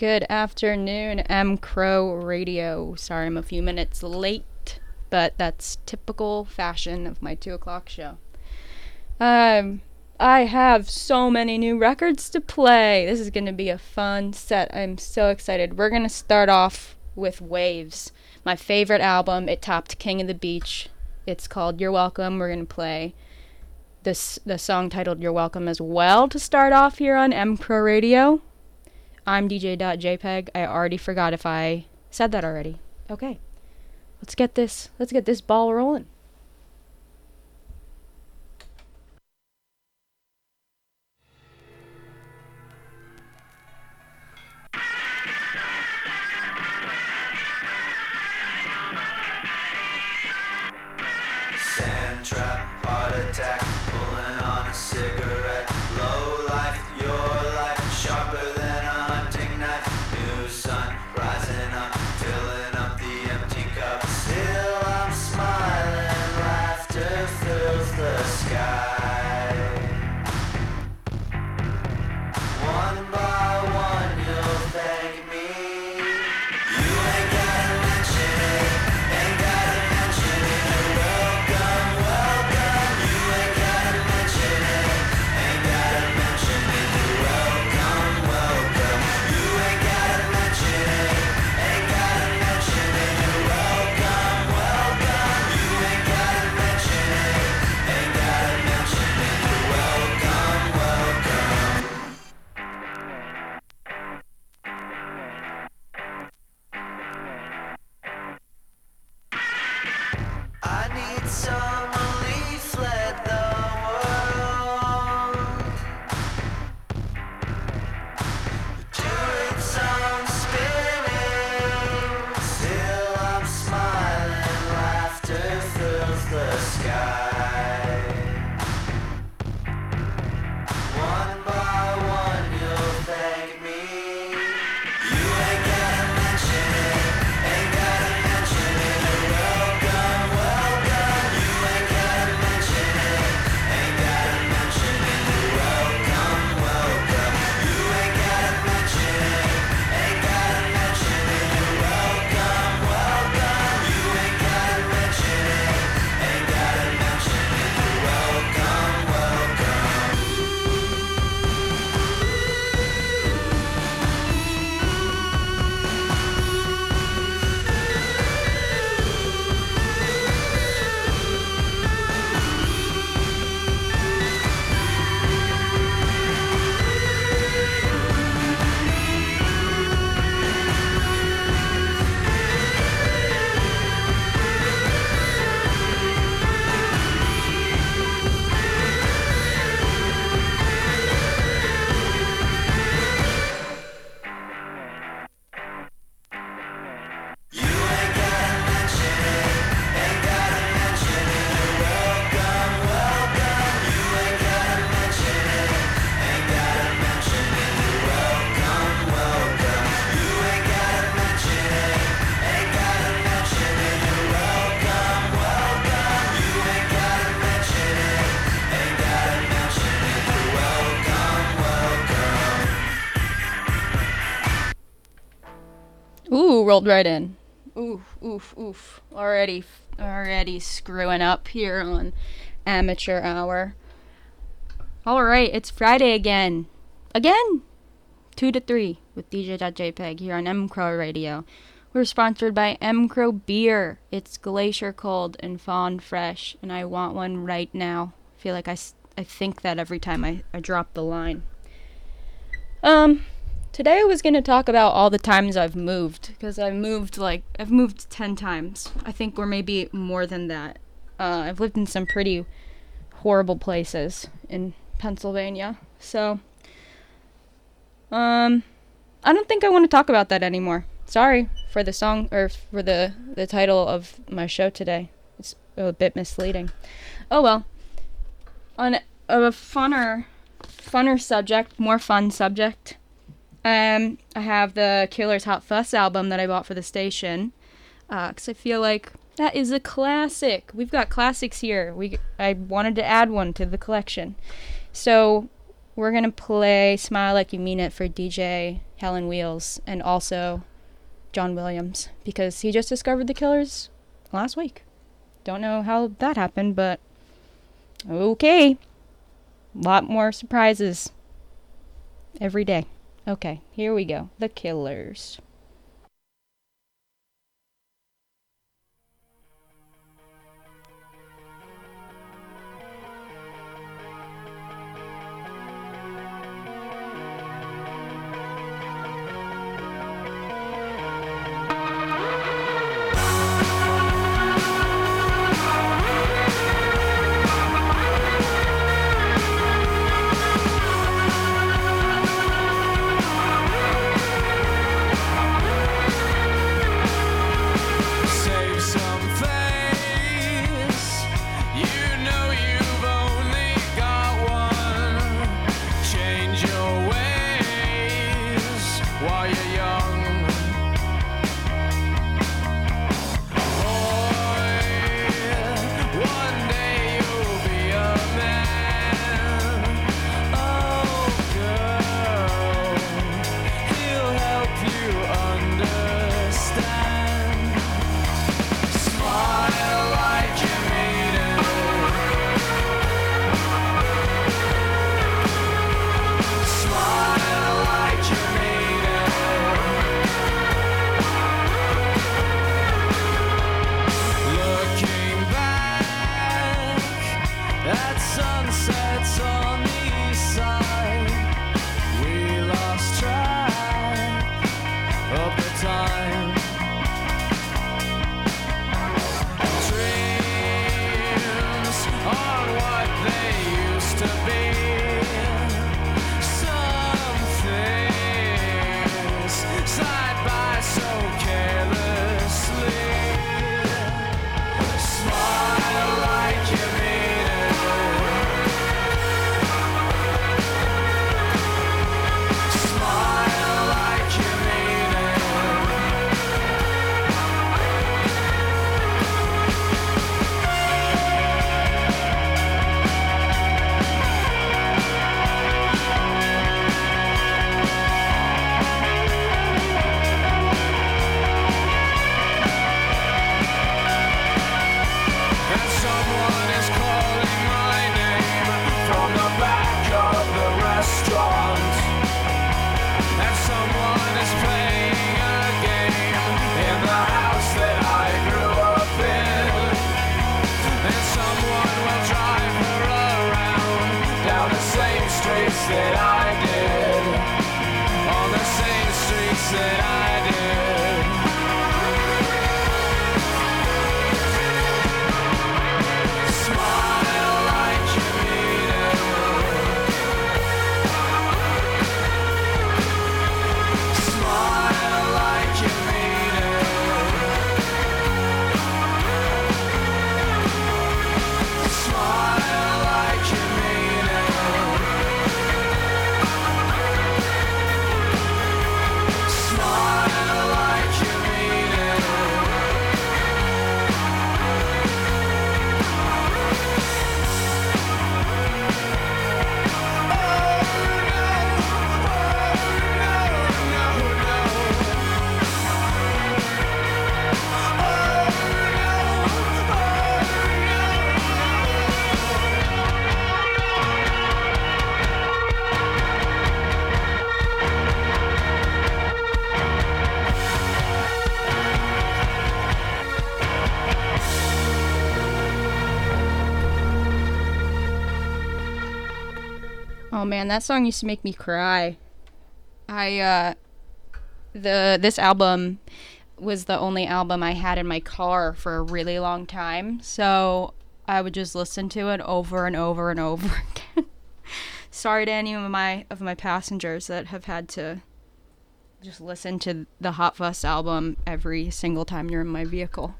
Good afternoon, M Crow Radio. Sorry I'm a few minutes late, but that's typical fashion of my 2 o'clock show. Um, I have so many new records to play. This is going to be a fun set. I'm so excited. We're going to start off with Waves, my favorite album. It topped King of the Beach. It's called You're Welcome. We're going to play this the song titled You're Welcome as well to start off here on M Crow Radio. I'm DJ.jpg. I already forgot if I said that already. Okay. Let's get this let's get this ball rolling. Rolled right in. Oof, oof, oof. Already, already screwing up here on Amateur Hour. All right, it's Friday again. Again! 2 to 3 with DJ.jpg here on M Crow Radio. We're sponsored by M Crow Beer. It's glacier cold and fawn fresh, and I want one right now. I feel like I, I think that every time I, I drop the line. Um, Today I was going to talk about all the times I've moved because I've moved like I've moved 10 times. I think or maybe more than that. Uh, I've lived in some pretty horrible places in Pennsylvania. So um I don't think I want to talk about that anymore. Sorry for the song or for the the title of my show today. It's a bit misleading. Oh well. On a funner funner subject, more fun subject. Um, I have the Killer's Hot Fuss album that I bought for the station, uh, 'cause I feel like that is a classic. We've got classics here. We I wanted to add one to the collection, so we're gonna play "Smile Like You Mean It" for DJ Helen Wheels and also John Williams because he just discovered the Killers last week. Don't know how that happened, but okay. A Lot more surprises every day. Okay, here we go. The Killers. Oh man, that song used to make me cry. I uh the this album was the only album I had in my car for a really long time. So I would just listen to it over and over and over again. Sorry to any of my of my passengers that have had to just listen to the Hot Fuss album every single time you're in my vehicle.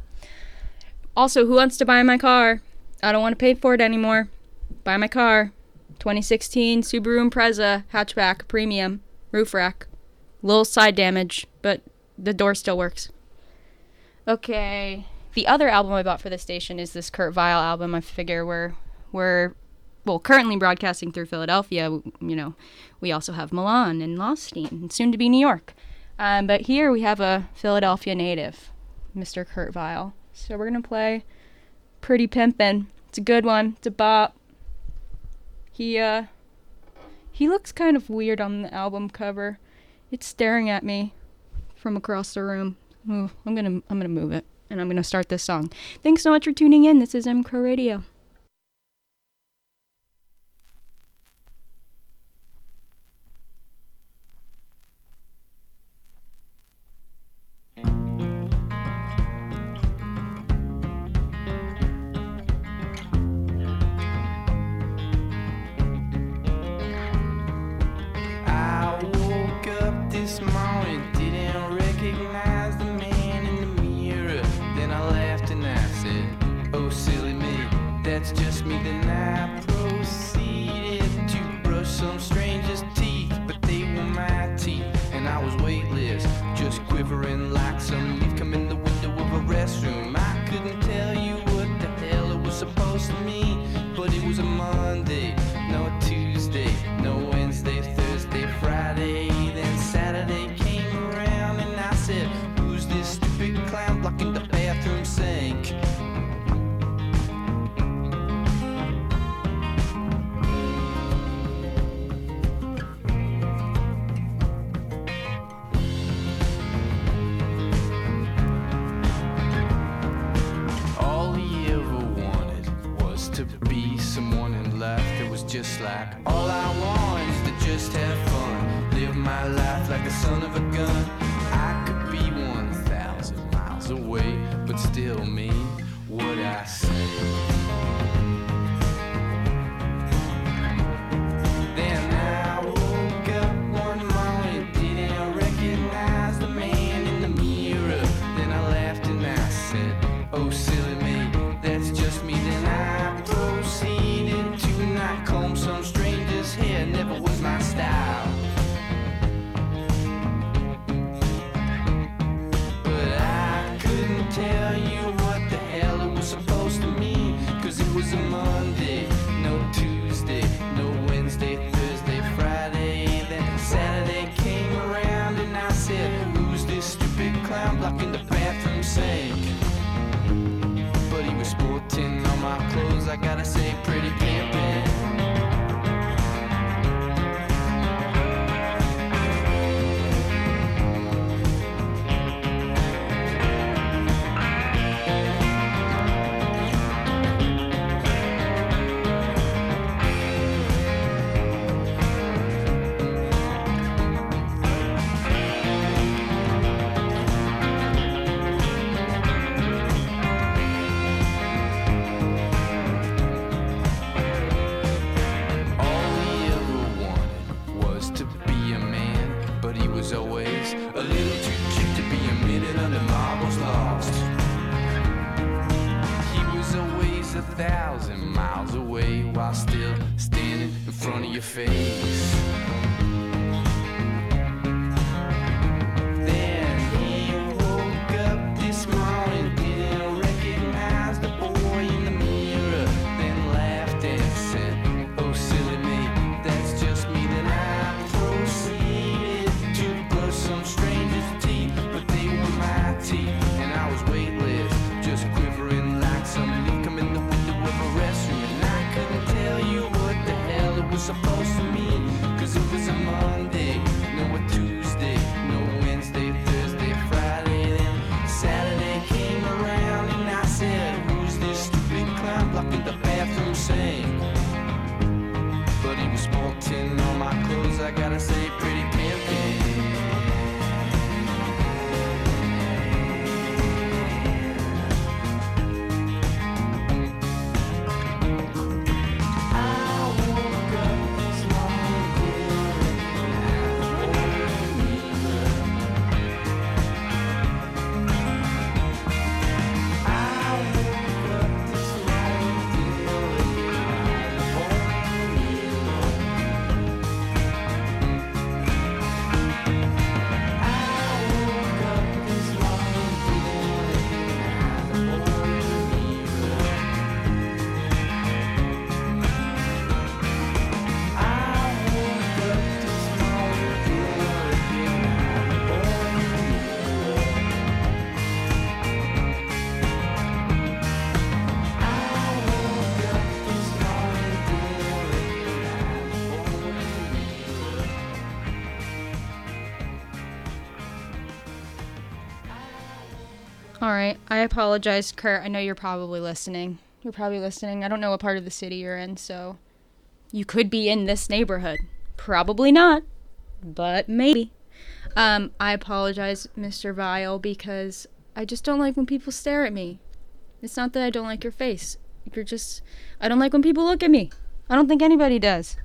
Also, who wants to buy my car? I don't want to pay for it anymore. Buy my car. 2016 Subaru Impreza hatchback premium roof rack. Little side damage, but the door still works. Okay. The other album I bought for the station is this Kurt Vile album. I figure we're we're well currently broadcasting through Philadelphia. You know, we also have Milan and Lostine, and soon to be New York. Um, but here we have a Philadelphia native, Mr. Kurt Vile. So we're gonna play "Pretty Pimpin'." It's a good one. It's a bop. He uh he looks kind of weird on the album cover. It's staring at me from across the room. Ooh, I'm going to I'm going to move it and I'm going to start this song. Thanks so much for tuning in. This is MCRO Radio. clown block in the bathroom sink. But he was sporting all my clothes, I gotta say, pretty pimpin'. Right. I apologize, Kurt. I know you're probably listening. You're probably listening. I don't know what part of the city you're in, so you could be in this neighborhood. Probably not, but maybe. Um, I apologize, Mr. Vile, because I just don't like when people stare at me. It's not that I don't like your face. You're just I don't like when people look at me. I don't think anybody does.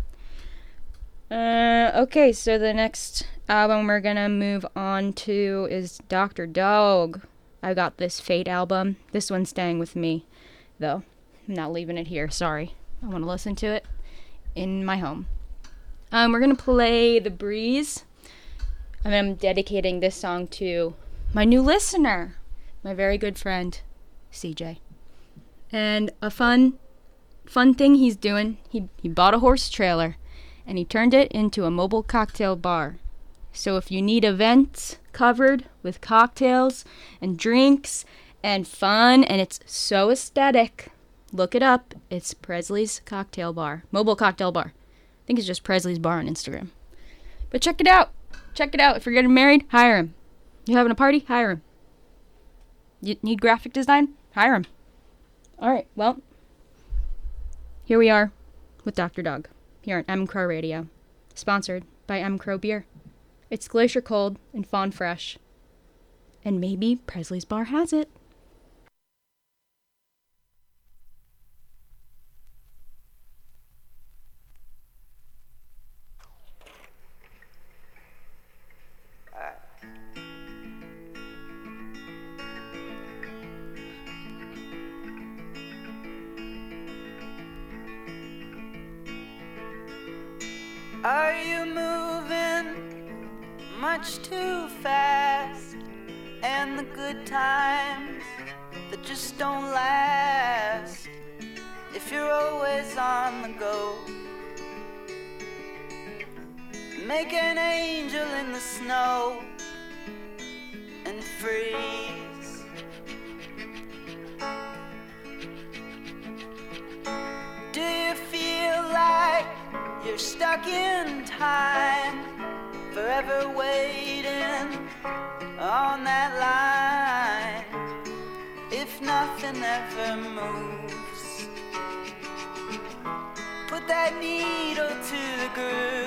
Uh, okay, so the next album we're gonna move on to is Dr. Dog. I got this Fate album. This one's staying with me, though. I'm not leaving it here. Sorry. I want to listen to it in my home. Um, we're gonna play The Breeze. And I'm dedicating this song to my new listener, my very good friend, CJ. And a fun, fun thing he's doing. He he bought a horse trailer, and he turned it into a mobile cocktail bar. So if you need events covered with cocktails and drinks and fun, and it's so aesthetic, look it up. It's Presley's Cocktail Bar, mobile cocktail bar. I think it's just Presley's Bar on Instagram. But check it out. Check it out. If you're getting married, hire him. You having a party? Hire him. You need graphic design? Hire him. All right. Well, here we are with Dr. Dog here on M Crow Radio, sponsored by M Crow Beer. It's glacier cold and fawn fresh. And maybe Presley's Bar has it. Much too fast? And the good times that just don't last. If you're always on the go, make an angel in the snow and freeze. Do you feel like you're stuck in time, forever waiting on that line? If nothing ever moves, put that needle to the groove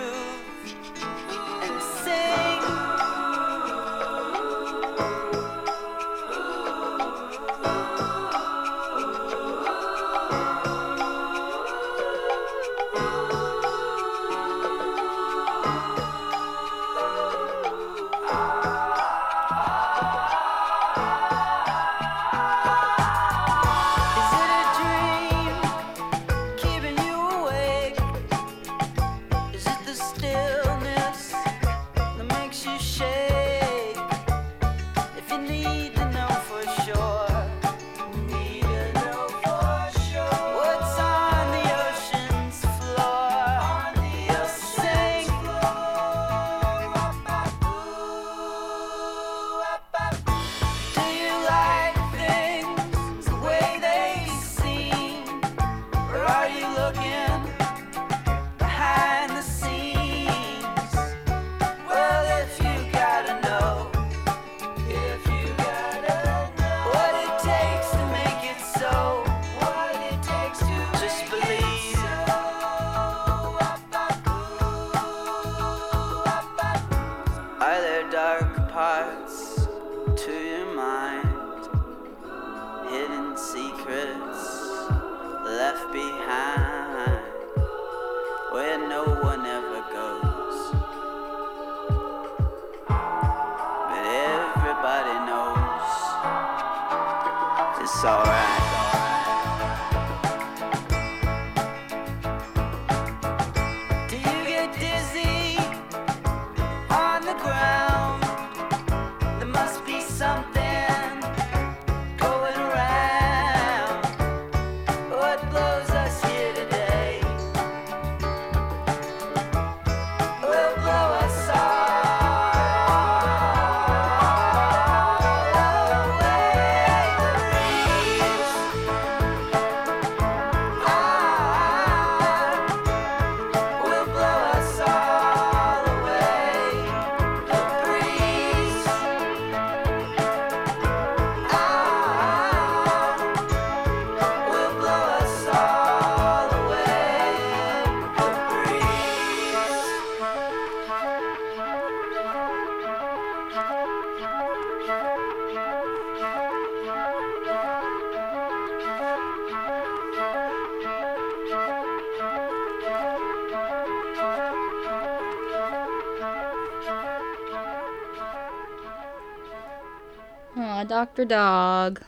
Dr. Dog.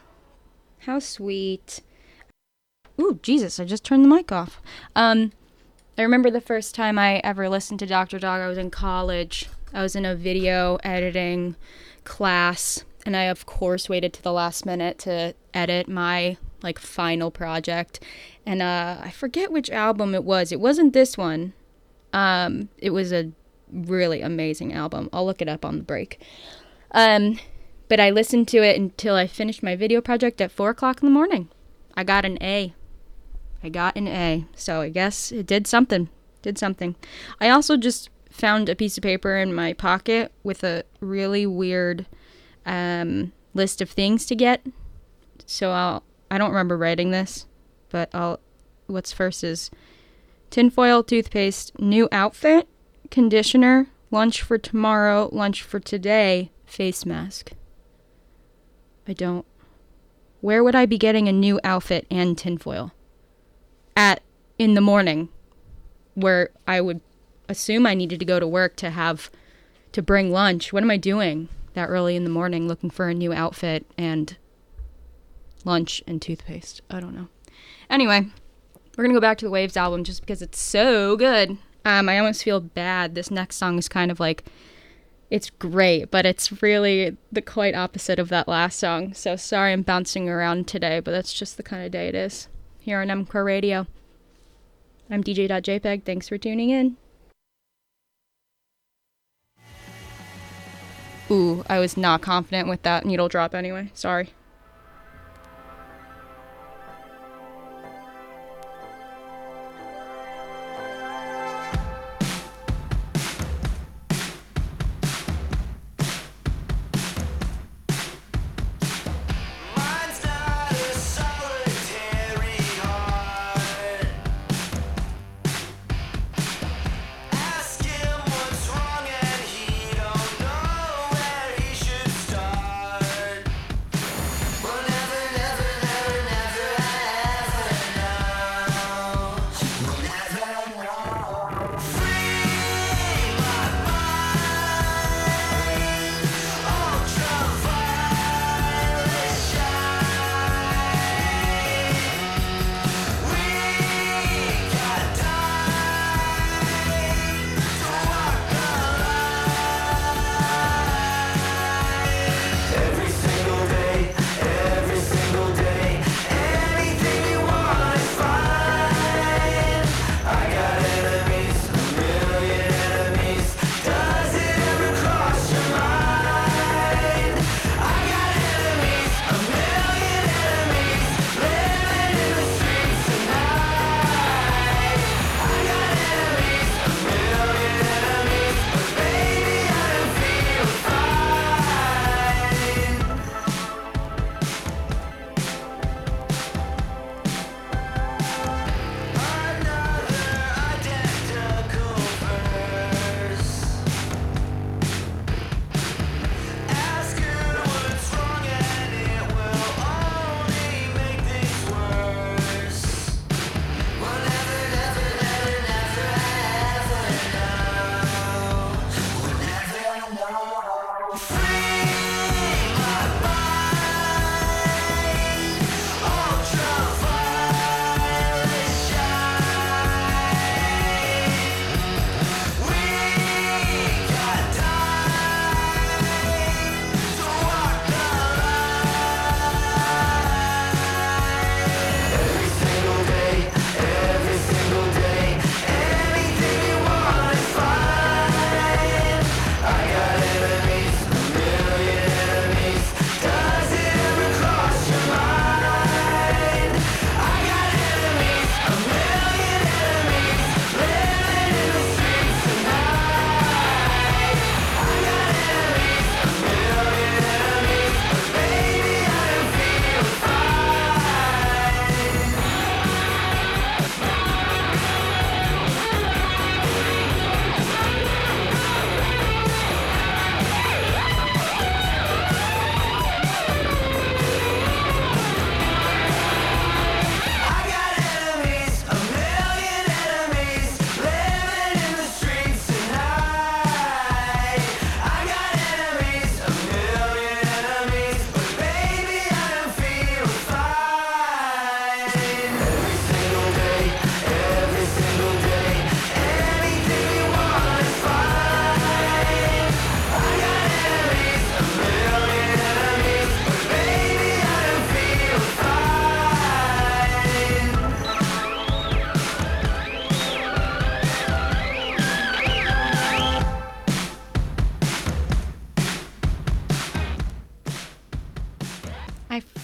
How sweet. Ooh, Jesus, I just turned the mic off. Um, I remember the first time I ever listened to Dr. Dog, I was in college. I was in a video editing class, and I, of course, waited to the last minute to edit my like final project. And uh, I forget which album it was. It wasn't this one. Um, it was a really amazing album. I'll look it up on the break. Um, but I listened to it until I finished my video project at four o'clock in the morning. I got an A. I got an A. So I guess it did something. Did something. I also just found a piece of paper in my pocket with a really weird um, list of things to get. So I'll. I don't remember writing this, but I'll. What's first is tinfoil, toothpaste, new outfit, conditioner, lunch for tomorrow, lunch for today, face mask. I don't. Where would I be getting a new outfit and tinfoil? At in the morning, where I would assume I needed to go to work to have to bring lunch. What am I doing that early in the morning looking for a new outfit and lunch and toothpaste? I don't know. Anyway, we're gonna go back to the Waves album just because it's so good. Um, I almost feel bad. This next song is kind of like it's great, but it's really the quite opposite of that last song. So sorry I'm bouncing around today, but that's just the kind of day it is here on MCore Radio. I'm DJ.jpg. Thanks for tuning in. Ooh, I was not confident with that needle drop anyway. Sorry.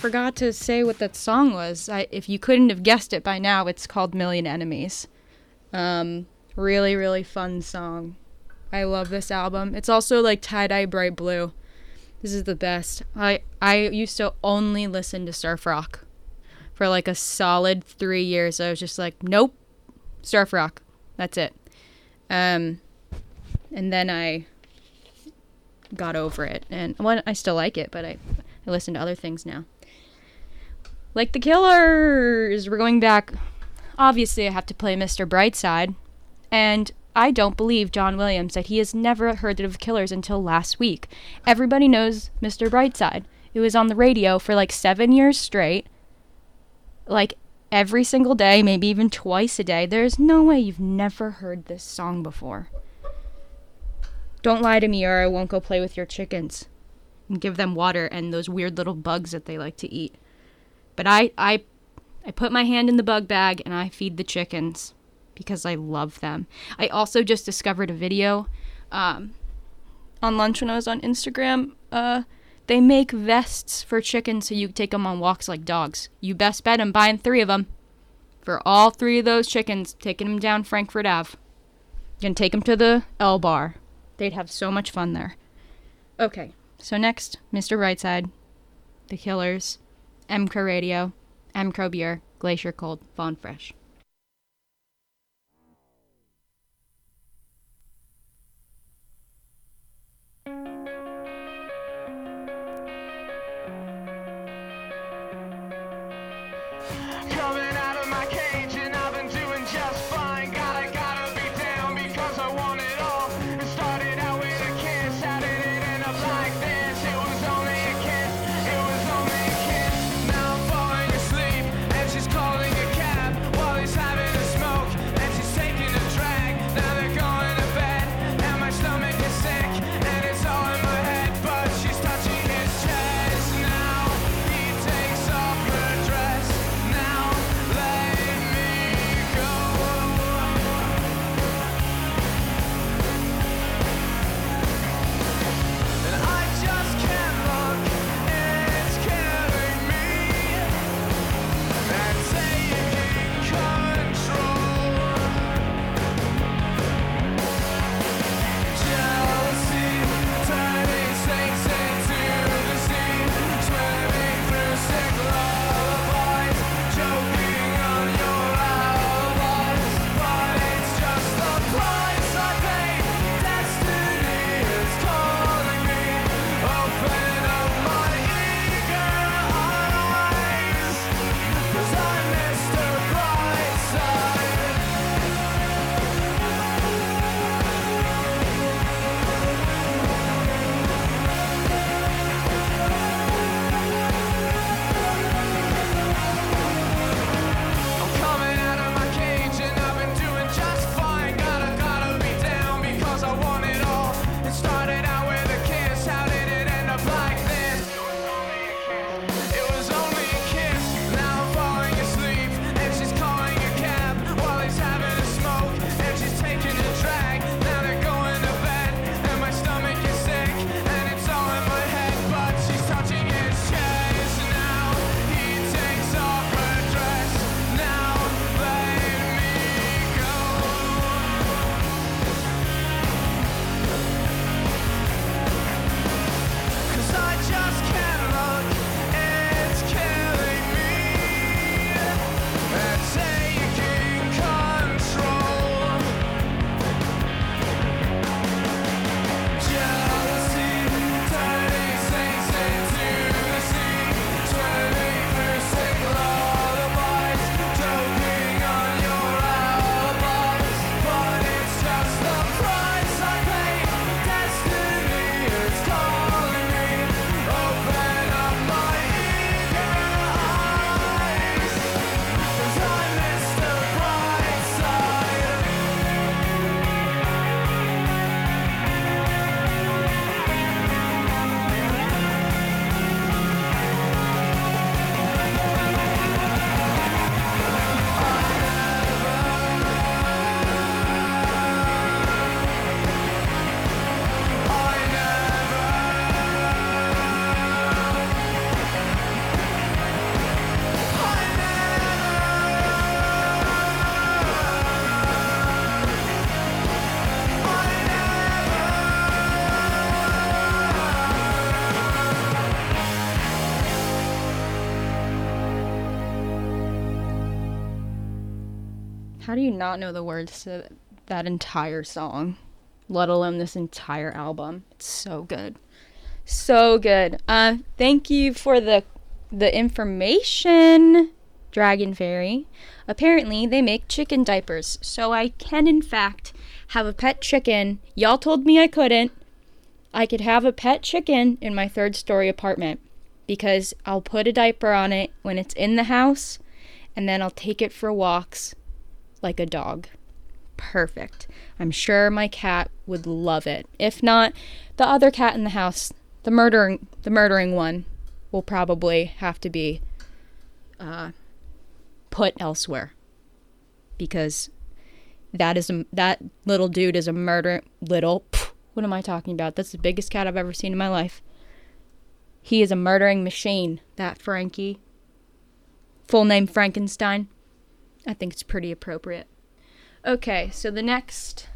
Forgot to say what that song was. I, if you couldn't have guessed it by now, it's called Million Enemies. Um, really, really fun song. I love this album. It's also like tie dye bright blue. This is the best. I I used to only listen to surf rock for like a solid three years. I was just like, nope, surf rock. That's it. Um, and then I got over it, and well, I still like it, but I I listen to other things now. Like the Killers. We're going back. Obviously, I have to play Mr. Brightside, and I don't believe John Williams that he has never heard of Killers until last week. Everybody knows Mr. Brightside. It was on the radio for like seven years straight, like every single day, maybe even twice a day. There's no way you've never heard this song before. Don't lie to me, or I won't go play with your chickens and give them water and those weird little bugs that they like to eat. But I, I, I put my hand in the bug bag and I feed the chickens because I love them. I also just discovered a video um, on lunch when I was on Instagram. Uh, they make vests for chickens so you take them on walks like dogs. You best bet I'm buying three of them for all three of those chickens, taking them down Frankfurt Ave. Gonna take them to the L bar. They'd have so much fun there. Okay, so next, Mr. Brightside, The Killers, MCRO Radio, MCRO Beer, Glacier Cold, Fawn Fresh. How do you not know the words to that entire song, let alone this entire album? It's so good. So good. Uh thank you for the the information, Dragon Fairy. Apparently, they make chicken diapers, so I can in fact have a pet chicken. Y'all told me I couldn't. I could have a pet chicken in my third story apartment because I'll put a diaper on it when it's in the house and then I'll take it for walks like a dog. Perfect. I'm sure my cat would love it. If not, the other cat in the house, the murdering the murdering one, will probably have to be uh, put elsewhere because that is a, that little dude is a murder little pff, what am I talking about? That's the biggest cat I've ever seen in my life. He is a murdering machine, that Frankie. Full name Frankenstein. I think it's pretty appropriate. Okay, so the next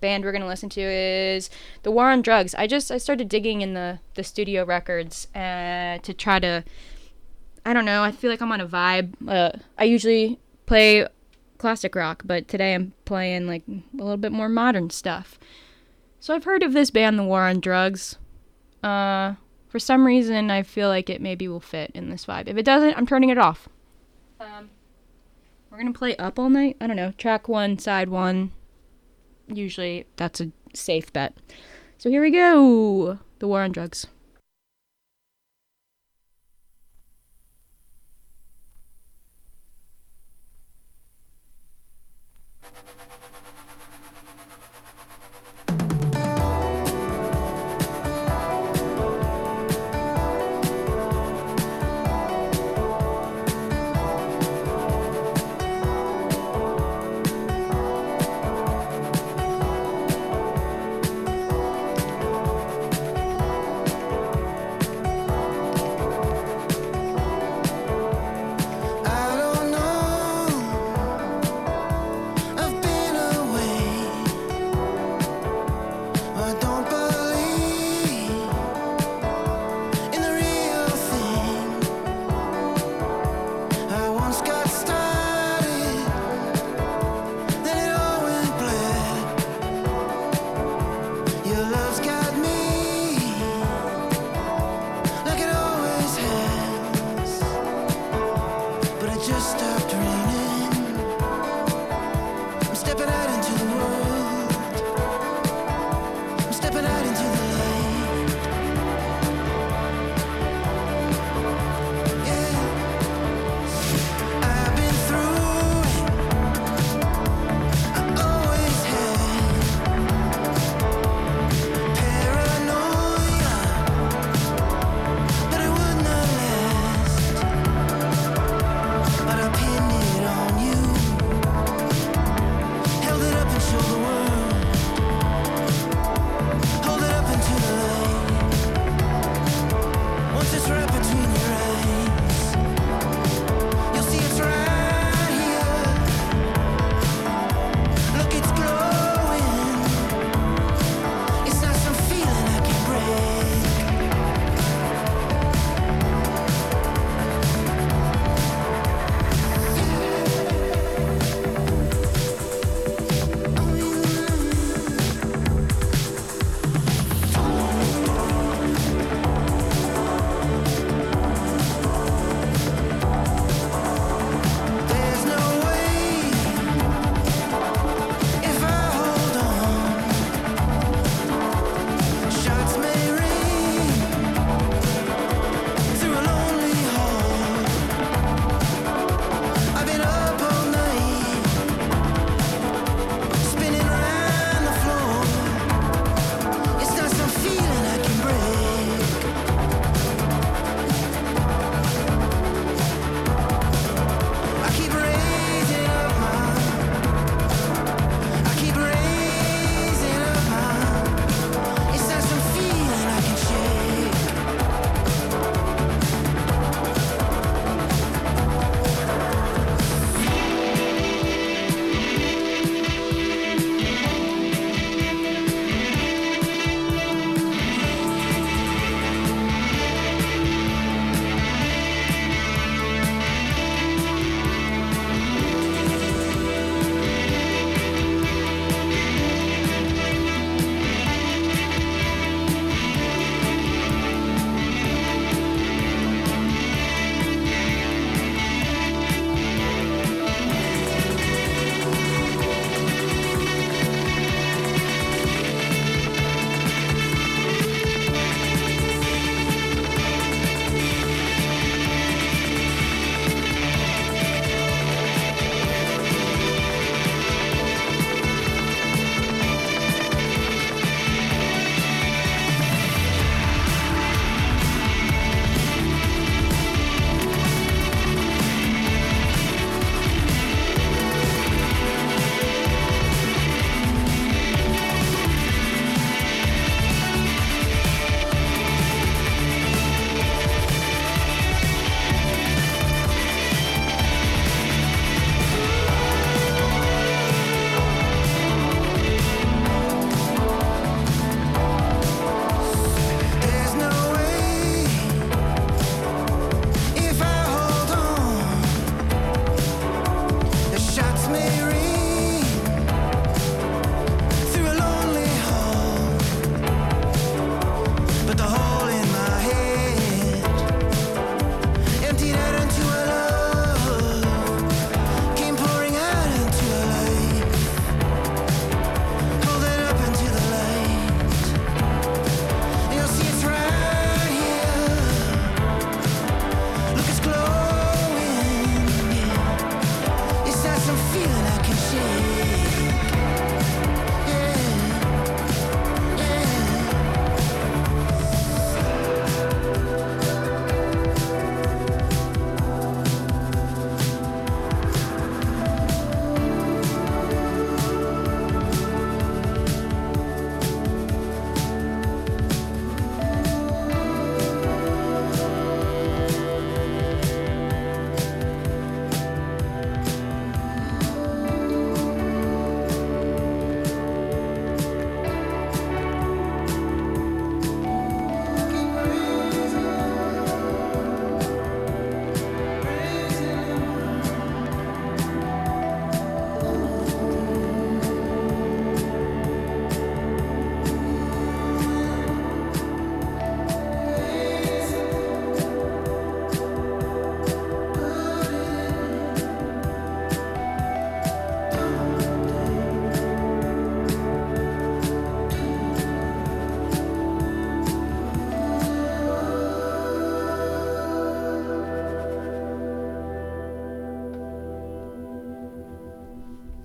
band we're gonna listen to is the War on Drugs. I just I started digging in the the studio records uh, to try to I don't know. I feel like I'm on a vibe. Uh, I usually play classic rock, but today I'm playing like a little bit more modern stuff. So I've heard of this band, The War on Drugs. Uh, for some reason, I feel like it maybe will fit in this vibe. If it doesn't, I'm turning it off. Um, we're gonna play Up All Night. I don't know. Track one, side one. Usually, that's a safe bet. So here we go. The War on Drugs.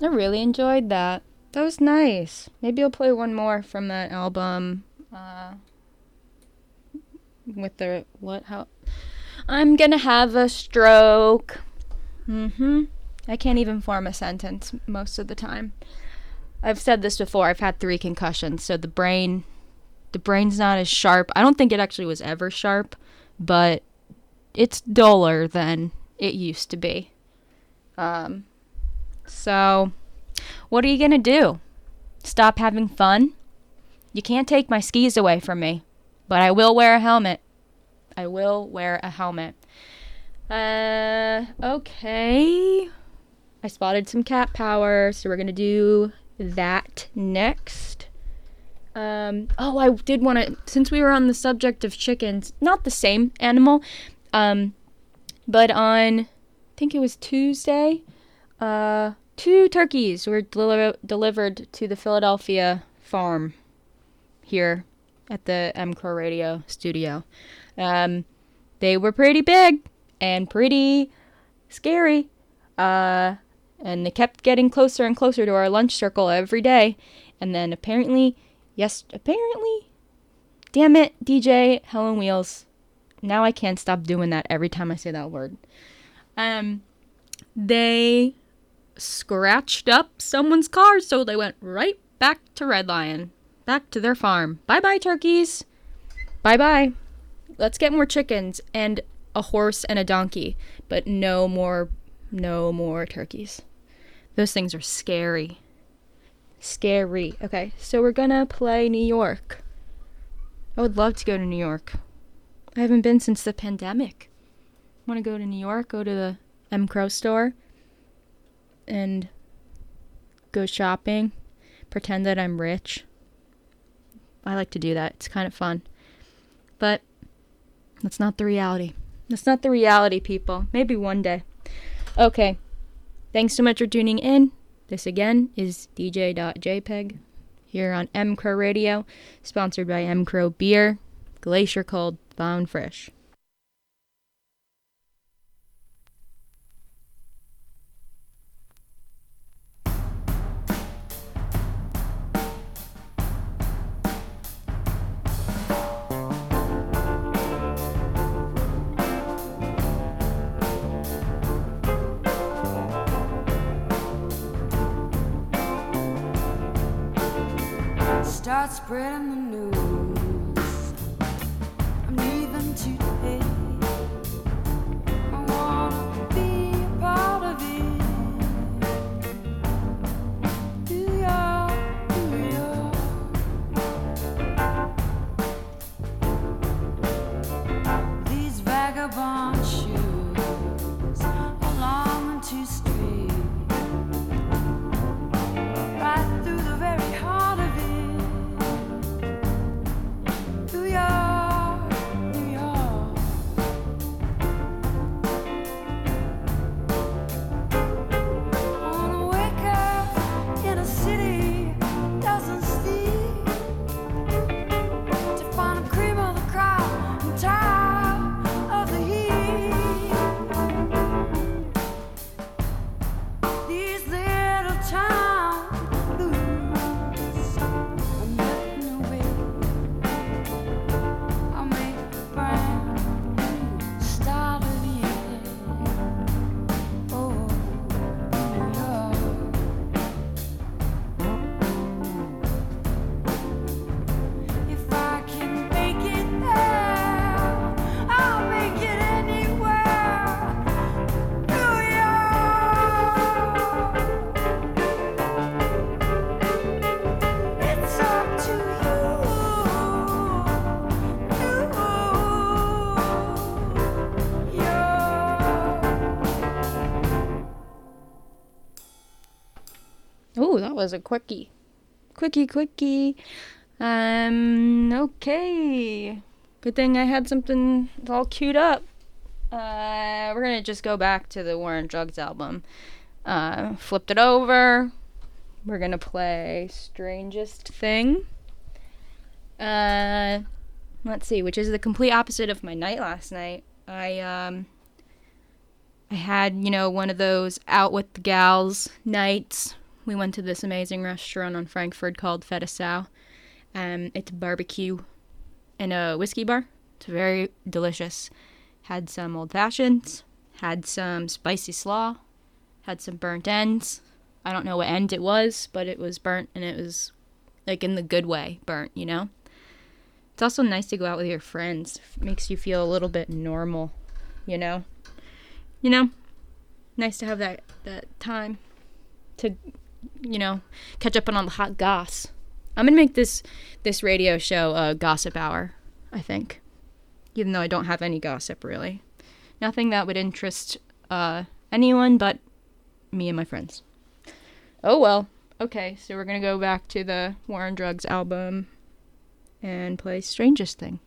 I really enjoyed that. That was nice. Maybe I'll play one more from that album. Uh, with the what? How? I'm gonna have a stroke. Mm-hmm. I can't even form a sentence most of the time. I've said this before. I've had three concussions, so the brain, the brain's not as sharp. I don't think it actually was ever sharp, but it's duller than it used to be. Um, so, what are you gonna do? Stop having fun? You can't take my skis away from me, but I will wear a helmet. I will wear a helmet. Uh, okay. I spotted some cat power, so we're gonna do that next. Um, oh, I did want to, since we were on the subject of chickens, not the same animal, um, but on, I think it was Tuesday, uh, two turkeys were deli- delivered to the Philadelphia farm here at the MCRO radio studio. Um, they were pretty big and pretty scary. Uh, and they kept getting closer and closer to our lunch circle every day. And then apparently, yes, apparently, damn it, DJ Helen Wheels. Now I can't stop doing that every time I say that word. Um, they scratched up someone's car, so they went right back to Red Lion, back to their farm. Bye bye, turkeys. Bye bye. Let's get more chickens and a horse and a donkey, but no more, no more turkeys. Those things are scary. Scary. Okay, so we're gonna play New York. I would love to go to New York. I haven't been since the pandemic. Want to go to New York, go to the M Crow store, and go shopping, pretend that I'm rich. I like to do that. It's kind of fun. But that's not the reality. That's not the reality, people. Maybe one day. Okay. Thanks so much for tuning in. This again is DJ.jpg here on M Crow Radio, sponsored by M Crow Beer, Glacier Cold, Bound Fresh. Start spreading the news. Was a quickie. Quickie, quickie. Um, okay. Good thing I had something all queued up. Uh, we're gonna just go back to the War on Drugs album. Uh, flipped it over. We're gonna play Strangest Thing. Uh, let's see, which is the complete opposite of my night last night. I, um, I had, you know, one of those out with the gals nights we went to this amazing restaurant on Frankford called Fette Sau. Um, it's barbecue in a whiskey bar. It's very delicious. Had some old fashions, had some spicy slaw, had some burnt ends. I don't know what end it was, but it was burnt and it was like in the good way burnt, you know? It's also nice to go out with your friends. It Makes you feel a little bit normal, you know? You know? Nice to have that that time to you know, catch up on all the hot goss. I'm gonna make this this radio show a gossip hour, I think. Even though I don't have any gossip really. Nothing that would interest uh, anyone but me and my friends. Oh well. Okay, so we're gonna go back to the War on Drugs album and play Strangest Thing.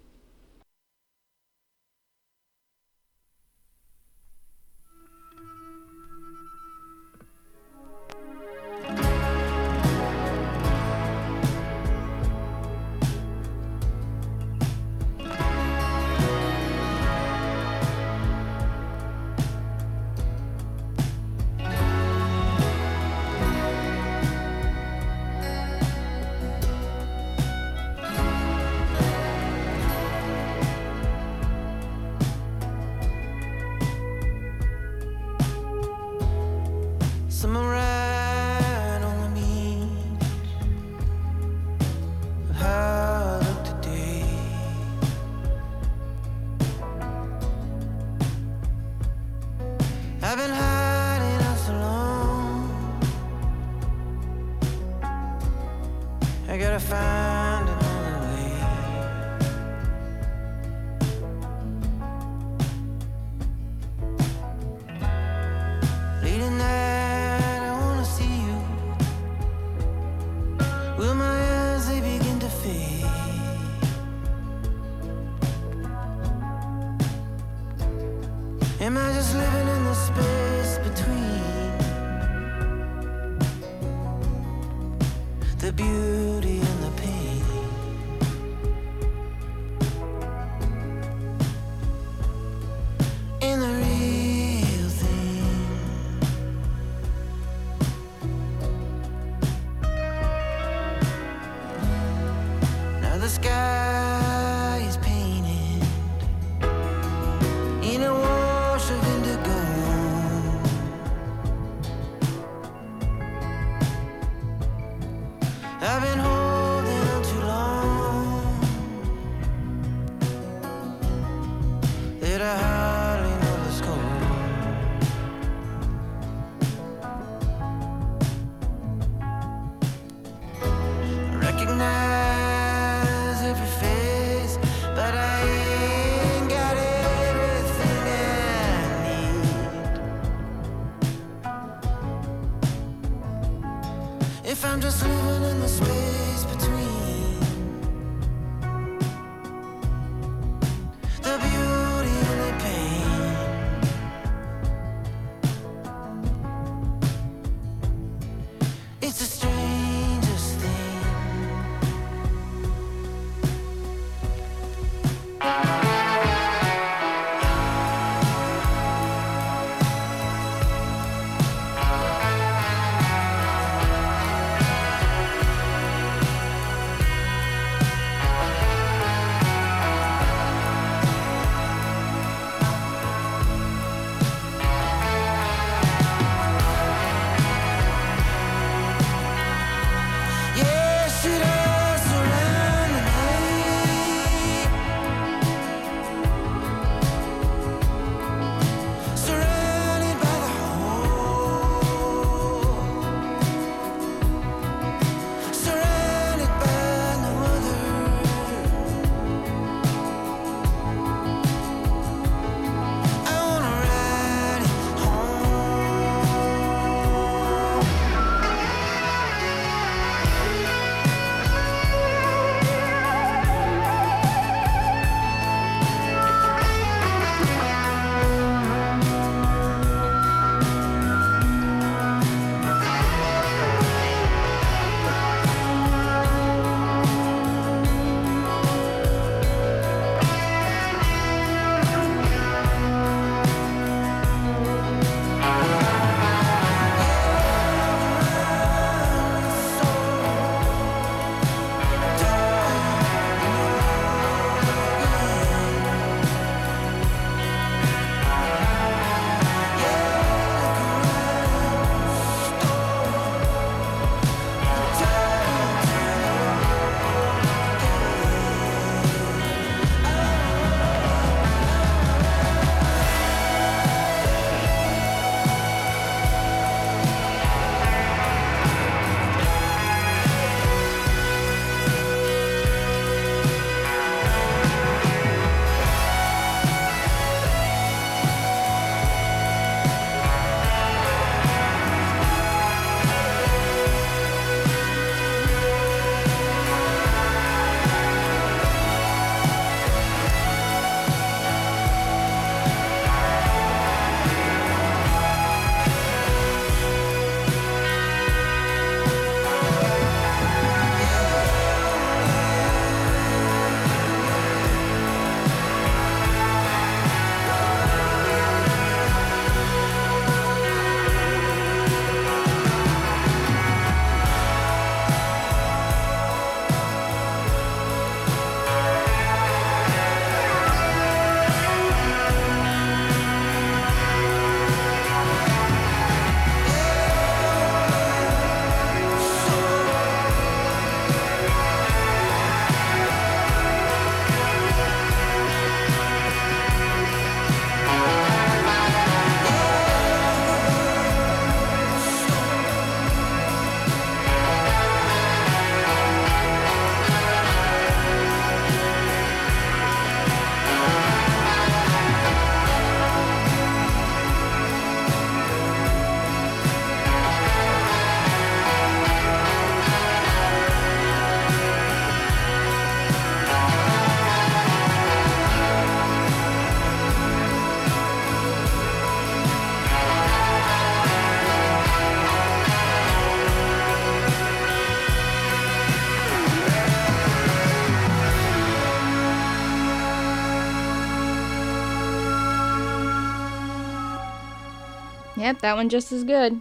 Yep, that one just as good.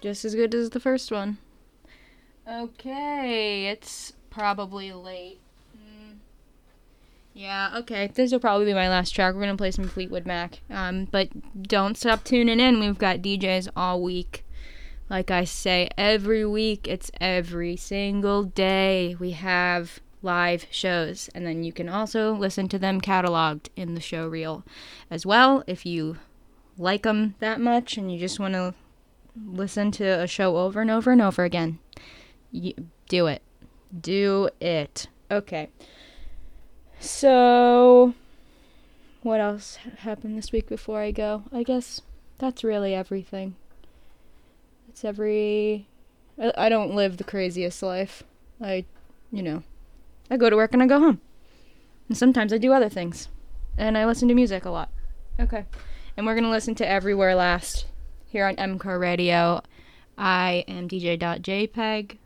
Just as good as the first one. Okay, it's probably late. Mm. Yeah, okay. This will probably be my last track. We're gonna play some Fleetwood Mac. Um, but don't stop tuning in. We've got DJs all week. Like I say, every week, it's every single day. We have live shows, and then you can also listen to them cataloged in the show reel as well if you like them that much and you just want to listen to a show over and over and over again. You, do it. Do it. Okay. So, what else happened this week before I go? I guess that's really everything. It's every. I, I don't live the craziest life. I, you know, I go to work and I go home. And sometimes I do other things. And I listen to music a lot. Okay. And we're going to listen to Everywhere Last here on MCR Radio. I am DJ.jpeg,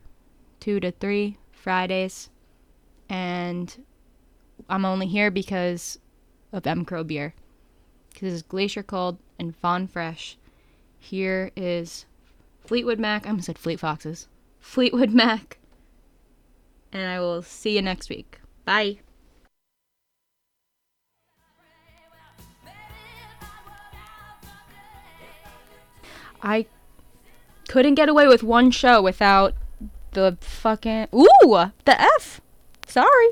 2 to 3 Fridays. And I'm only here because of MCRO beer. Because it's Glacier Cold and Fawn Fresh. Here is Fleetwood Mac. I almost said Fleet Foxes. Fleetwood Mac. And I will see you next week. Bye. I couldn't get away with one show without the fucking. Ooh! The F! Sorry.